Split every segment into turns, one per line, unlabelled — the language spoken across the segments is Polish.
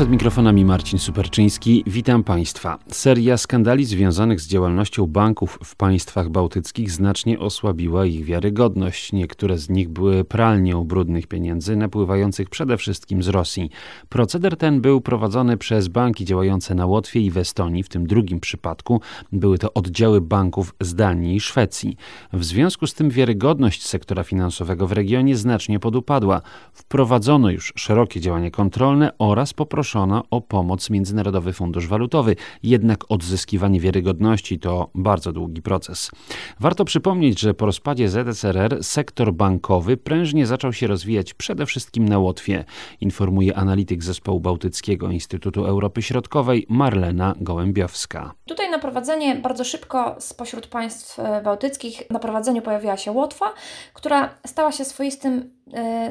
Przed mikrofonami Marcin Superczyński. Witam Państwa. Seria skandali związanych z działalnością banków w państwach bałtyckich znacznie osłabiła ich wiarygodność. Niektóre z nich były pralnią brudnych pieniędzy napływających przede wszystkim z Rosji. Proceder ten był prowadzony przez banki działające na Łotwie i w Estonii. W tym drugim przypadku były to oddziały banków z Danii i Szwecji. W związku z tym wiarygodność sektora finansowego w regionie znacznie podupadła. Wprowadzono już szerokie działania kontrolne oraz poproszono o pomoc Międzynarodowy Fundusz Walutowy, jednak odzyskiwanie wiarygodności to bardzo długi proces. Warto przypomnieć, że po rozpadzie ZSRR sektor bankowy prężnie zaczął się rozwijać przede wszystkim na Łotwie, informuje analityk zespołu Bałtyckiego Instytutu Europy Środkowej Marlena Gołębiowska.
Tutaj na prowadzenie bardzo szybko spośród państw e, bałtyckich na prowadzeniu pojawiła się Łotwa, która stała się swoistym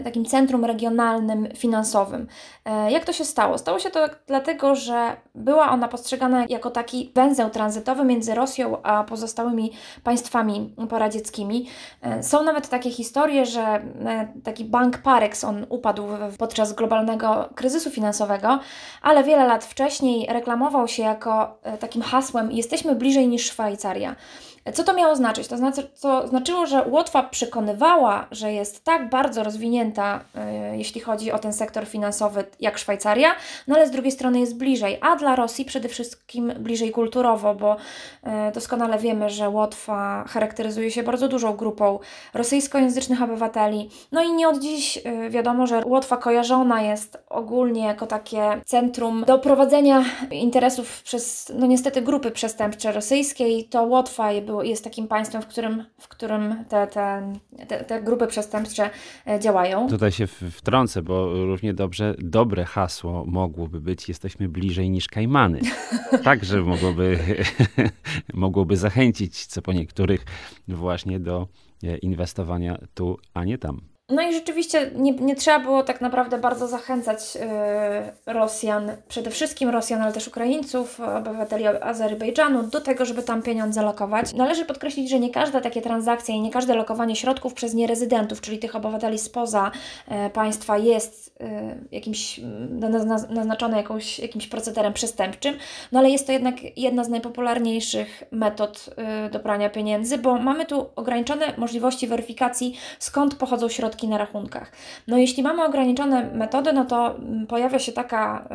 takim centrum regionalnym finansowym. E, jak to się stało? Stało się to dlatego, że była ona postrzegana jako taki węzeł tranzytowy między Rosją a pozostałymi państwami poradzieckimi. E, są nawet takie historie, że taki bank Parex on upadł podczas globalnego kryzysu finansowego, ale wiele lat wcześniej reklamował się jako takim hasłem jesteśmy bliżej niż Szwajcaria. Co to miało znaczyć? To, znaczy, to znaczyło, że Łotwa przekonywała, że jest tak bardzo rozwinięta, yy, jeśli chodzi o ten sektor finansowy, jak Szwajcaria, no ale z drugiej strony jest bliżej, a dla Rosji przede wszystkim bliżej kulturowo, bo yy, doskonale wiemy, że Łotwa charakteryzuje się bardzo dużą grupą rosyjskojęzycznych obywateli. No i nie od dziś yy, wiadomo, że Łotwa kojarzona jest ogólnie jako takie centrum do prowadzenia interesów przez, no niestety, grupy przestępcze rosyjskiej. To Łotwa jest takim państwem, w którym, w którym te, te, te, te grupy przestępcze e, działają.
Tutaj się wtrącę, bo równie dobrze dobre hasło mogłoby być jesteśmy bliżej niż Kajmany. Także mogłoby, mogłoby zachęcić co po niektórych właśnie do e, inwestowania tu, a nie tam.
No i rzeczywiście nie, nie trzeba było tak naprawdę bardzo zachęcać yy, Rosjan, przede wszystkim Rosjan, ale też Ukraińców, obywateli Azerbejdżanu do tego, żeby tam pieniądze lokować. Należy podkreślić, że nie każde takie transakcje i nie każde lokowanie środków przez nierezydentów, czyli tych obywateli spoza yy, państwa jest yy, jakimś naznaczone jakąś, jakimś procederem przestępczym, no ale jest to jednak jedna z najpopularniejszych metod do prania pieniędzy, bo mamy tu ograniczone możliwości weryfikacji, skąd pochodzą środki na rachunkach. No jeśli mamy ograniczone metody, no to mm, pojawia się taka,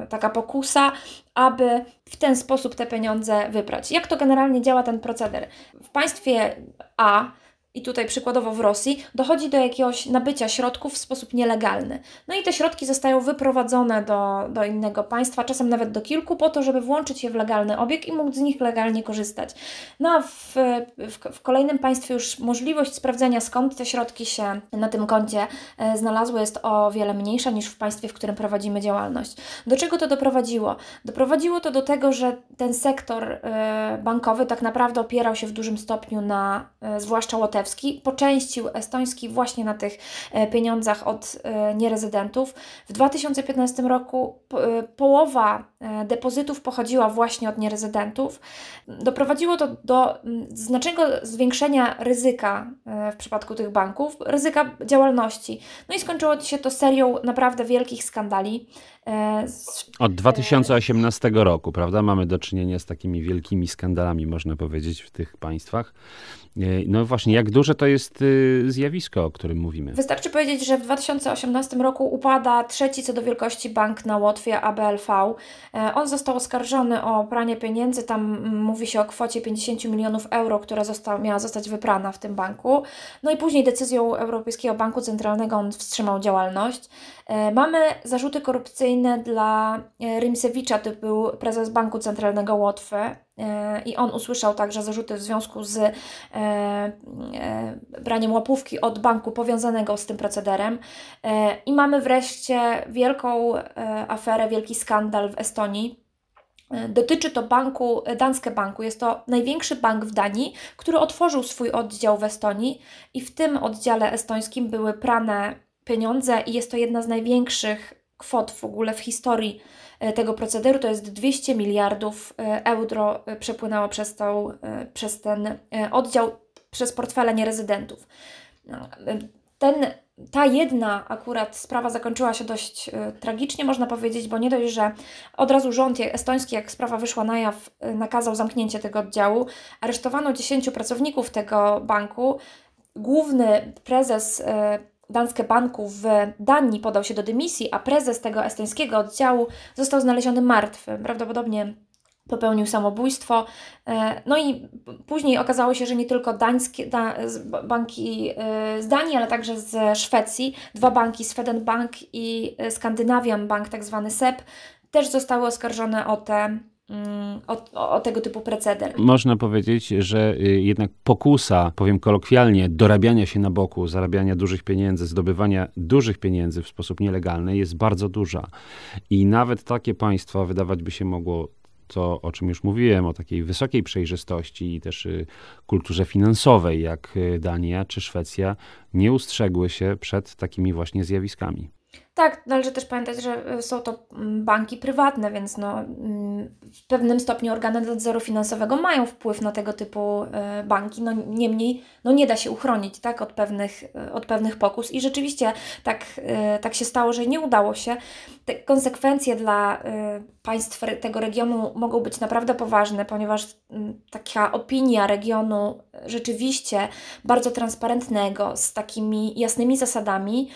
yy, taka pokusa, aby w ten sposób te pieniądze wybrać. Jak to generalnie działa ten proceder? W państwie A i tutaj przykładowo w Rosji, dochodzi do jakiegoś nabycia środków w sposób nielegalny. No i te środki zostają wyprowadzone do, do innego państwa, czasem nawet do kilku, po to, żeby włączyć je w legalny obieg i móc z nich legalnie korzystać. No a w, w, w kolejnym państwie już możliwość sprawdzenia, skąd te środki się na tym koncie e, znalazły, jest o wiele mniejsza niż w państwie, w którym prowadzimy działalność. Do czego to doprowadziło? Doprowadziło to do tego, że ten sektor e, bankowy tak naprawdę opierał się w dużym stopniu na, e, zwłaszcza łotewskim, litewski poczęścił estoński właśnie na tych e, pieniądzach od e, nierezydentów. W 2015 roku e, połowa depozytów pochodziła właśnie od nierezydentów. Doprowadziło to do znacznego zwiększenia ryzyka w przypadku tych banków, ryzyka działalności. No i skończyło się to serią naprawdę wielkich skandali.
Od 2018 roku, prawda? Mamy do czynienia z takimi wielkimi skandalami, można powiedzieć, w tych państwach. No właśnie, jak duże to jest y, zjawisko, o którym mówimy?
Wystarczy powiedzieć, że w 2018 roku upada trzeci co do wielkości bank na Łotwie, ABLV. E, on został oskarżony o pranie pieniędzy, tam mówi się o kwocie 50 milionów euro, która została, miała zostać wyprana w tym banku. No i później decyzją Europejskiego Banku Centralnego on wstrzymał działalność. E, mamy zarzuty korupcyjne dla e, Rimsewicza, to był prezes Banku Centralnego Łotwy e, i on usłyszał także zarzuty w związku z braniem łapówki od banku powiązanego z tym procederem. I mamy wreszcie wielką aferę, wielki skandal w Estonii. Dotyczy to banku, Danske Banku. Jest to największy bank w Danii, który otworzył swój oddział w Estonii i w tym oddziale estońskim były prane pieniądze i jest to jedna z największych kwot w ogóle w historii e, tego procederu. To jest 200 miliardów e, euro e, przepłynęło przez, tą, przez ten oddział, przez portfele nierezydentów. No, ten ta jedna akurat sprawa zakończyła się dość tragicznie, można powiedzieć, bo nie dość, że od razu rząd estoński, jak sprawa wyszła na jaw, nakazał zamknięcie tego oddziału. Aresztowano 10 pracowników tego banku. Główny prezes Danske Banku w Danii podał się do dymisji, a prezes tego estońskiego oddziału został znaleziony martwy. Prawdopodobnie popełnił samobójstwo. E, no i później okazało się, że nie tylko dańskie, da, banki e, z Danii, ale także z Szwecji, dwa banki, Sweden Bank i Scandinavian Bank, tak zwany SEP, też zostały oskarżone o te o, o, tego typu preceder.
Można powiedzieć, że y, jednak pokusa, powiem kolokwialnie, dorabiania się na boku, zarabiania dużych pieniędzy, zdobywania dużych pieniędzy w sposób nielegalny jest bardzo duża. I nawet takie państwa, wydawać by się mogło, to, o czym już mówiłem, o takiej wysokiej przejrzystości i też y, kulturze finansowej, jak y, Dania czy Szwecja, nie ustrzegły się przed takimi właśnie zjawiskami.
Tak, należy też pamiętać, że y, są to mm, banki prywatne, więc no, mm, w pewnym stopniu organy nadzoru finansowego mają wpływ na tego typu y, banki. No, niemniej no, nie da się uchronić tak, od, pewnych, y, od pewnych pokus i rzeczywiście tak, tak się stało, że nie udało się. Te konsekwencje dla państw tego regionu mogą być naprawdę poważne, ponieważ mm, taka opinia regionu rzeczywiście bardzo transparentnego, z takimi jasnymi zasadami,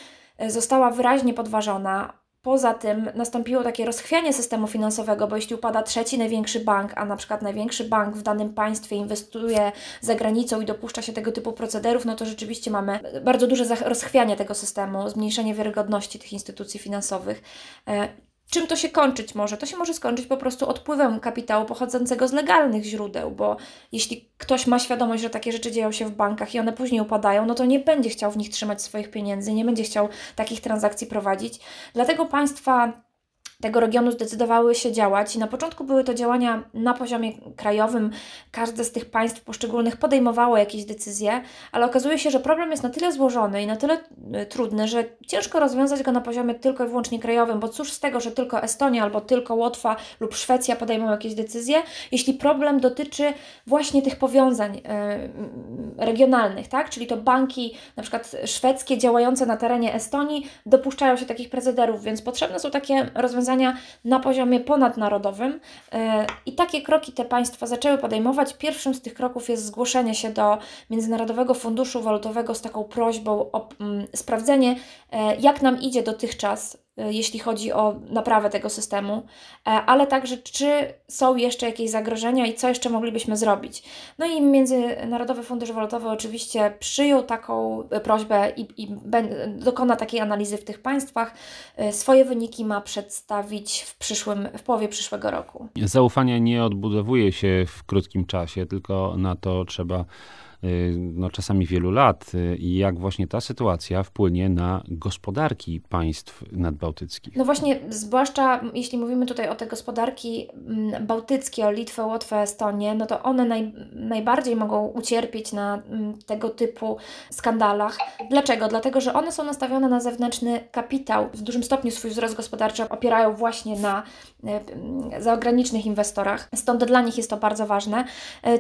została wyraźnie podważona. Poza tym nastąpiło takie rozchwianie systemu finansowego, bo jeśli upada trzeci największy bank, a na przykład największy bank w danym państwie inwestuje za granicą i dopuszcza się tego typu procederów, no to rzeczywiście mamy bardzo duże rozchwianie tego systemu, zmniejszenie wiarygodności tych instytucji finansowych. Czym to się kończyć może? To się może skończyć po prostu odpływem kapitału pochodzącego z legalnych źródeł, bo jeśli ktoś ma świadomość, że takie rzeczy dzieją się w bankach i one później upadają, no to nie będzie chciał w nich trzymać swoich pieniędzy, nie będzie chciał takich transakcji prowadzić. Dlatego państwa tego regionu zdecydowały się działać. I na początku były to działania na poziomie krajowym. Każde z tych państw poszczególnych podejmowało jakieś decyzje, ale okazuje się, że problem jest na tyle złożony i na tyle y, trudny, że ciężko rozwiązać go na poziomie tylko i wyłącznie krajowym, bo cóż z tego, że tylko Estonia albo tylko Łotwa lub Szwecja podejmą jakieś decyzje, jeśli problem dotyczy właśnie tych powiązań y, regionalnych, tak? Czyli to banki na przykład szwedzkie działające na terenie Estonii dopuszczają się takich procederów, więc potrzebne są takie rozwiązania rozwiązania na poziomie ponadnarodowym e, i takie kroki te państwa zaczęły podejmować. Pierwszym z tych kroków jest zgłoszenie się do Międzynarodowego Funduszu Walutowego z taką prośbą o mm, sprawdzenie, e, jak nam idzie dotychczas jeśli chodzi o naprawę tego systemu, e, ale także czy są jeszcze jakieś zagrożenia i co jeszcze moglibyśmy zrobić. No i Międzynarodowy Fundusz Walutowy oczywiście przyjął taką e, prośbę i, i dokona takiej analizy w tych państwach. Swoje wyniki ma przedstawić w, przyszłym, w połowie przyszłego roku.
Zaufanie nie odbudowuje się w krótkim czasie, tylko na to trzeba no, czasami wielu lat y, i jak właśnie ta sytuacja wpłynie na gospodarki państw nadbałtyckich.
No właśnie, zwłaszcza jeśli mówimy tutaj o te gospodarki mm, bałtyckie, o Litwę, Łotwę, Estonię, no to one naj, najbardziej mogą ucierpieć na mm, tego typu skandalach. Dlaczego? Dlatego, że one są nastawione na zewnętrzny kapitał. W dużym stopniu swój wzrost gospodarczy opierają właśnie na y, zagranicznych inwestorach. Stąd dla nich jest to bardzo ważne.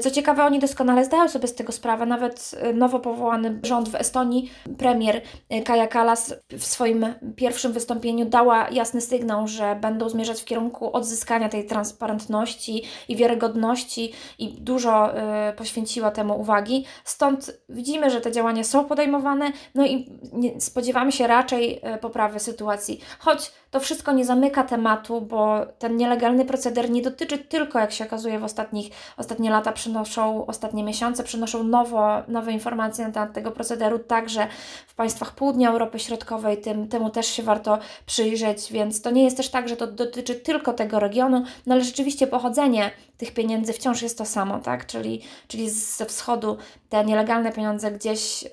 Co ciekawe, oni doskonale zdają sobie z tego sprawę. Nawet y, nowo powołany rząd w Estonii, premier Kaja Kalas w swoim pierwszym wystąpieniu dała jasny sygnał, że będą zmierzać w kierunku odzyskania tej transparentności i wiarygodności i dużo poświęciła temu uwagi. Stąd widzimy, że te działania są podejmowane, no i spodziewamy się raczej poprawy sytuacji. Choć to wszystko nie zamyka tematu, bo ten nielegalny proceder nie dotyczy tylko, jak się okazuje, w ostatnich, ostatnie lata przynoszą, ostatnie miesiące przynoszą nowo, nowe informacje na temat tego procederu, także w państwach południa Europy Środkowej, tym, temu też się warto przyjrzeć, więc to nie jest też tak, że to dotyczy tylko tego regionu, no ale rzeczywiście pochodzenie tych pieniędzy wciąż jest to samo, tak? Czyli, czyli ze wschodu te nielegalne pieniądze gdzieś y,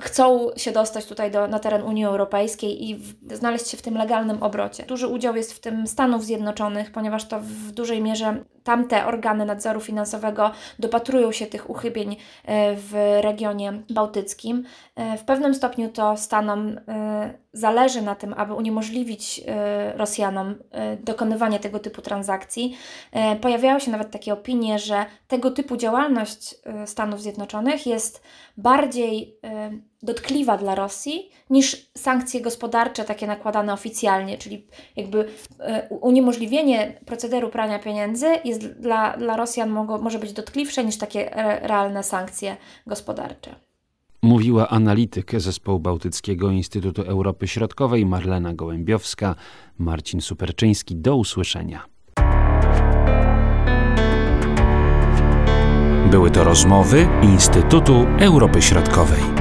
chcą się dostać tutaj do, na teren Unii Europejskiej i w, znaleźć się w tym legalnym obrocie. Duży udział jest w tym Stanów Zjednoczonych, ponieważ to w dużej mierze tamte organy nadzoru finansowego dopatrują się tych uchybień e, w regionie bałtyckim. E, w pewnym stopniu to Stanom e, zależy na tym, aby uniemożliwić Rosjanom dokonywanie tego typu transakcji. Pojawiały się nawet takie opinie, że tego typu działalność Stanów Zjednoczonych jest bardziej dotkliwa dla Rosji niż sankcje gospodarcze takie nakładane oficjalnie, czyli jakby y, uniemożliwienie procederu prania pieniędzy jest dla, dla Rosjan mogło, może być dotkliwsze niż takie realne sankcje gospodarcze.
Mówiła analityk Zespołu Bałtyckiego Instytutu Europy Środkowej Marlena Gołębiowska, Marcin Superczyński. Do usłyszenia.
Były to rozmowy Instytutu Europy Środkowej.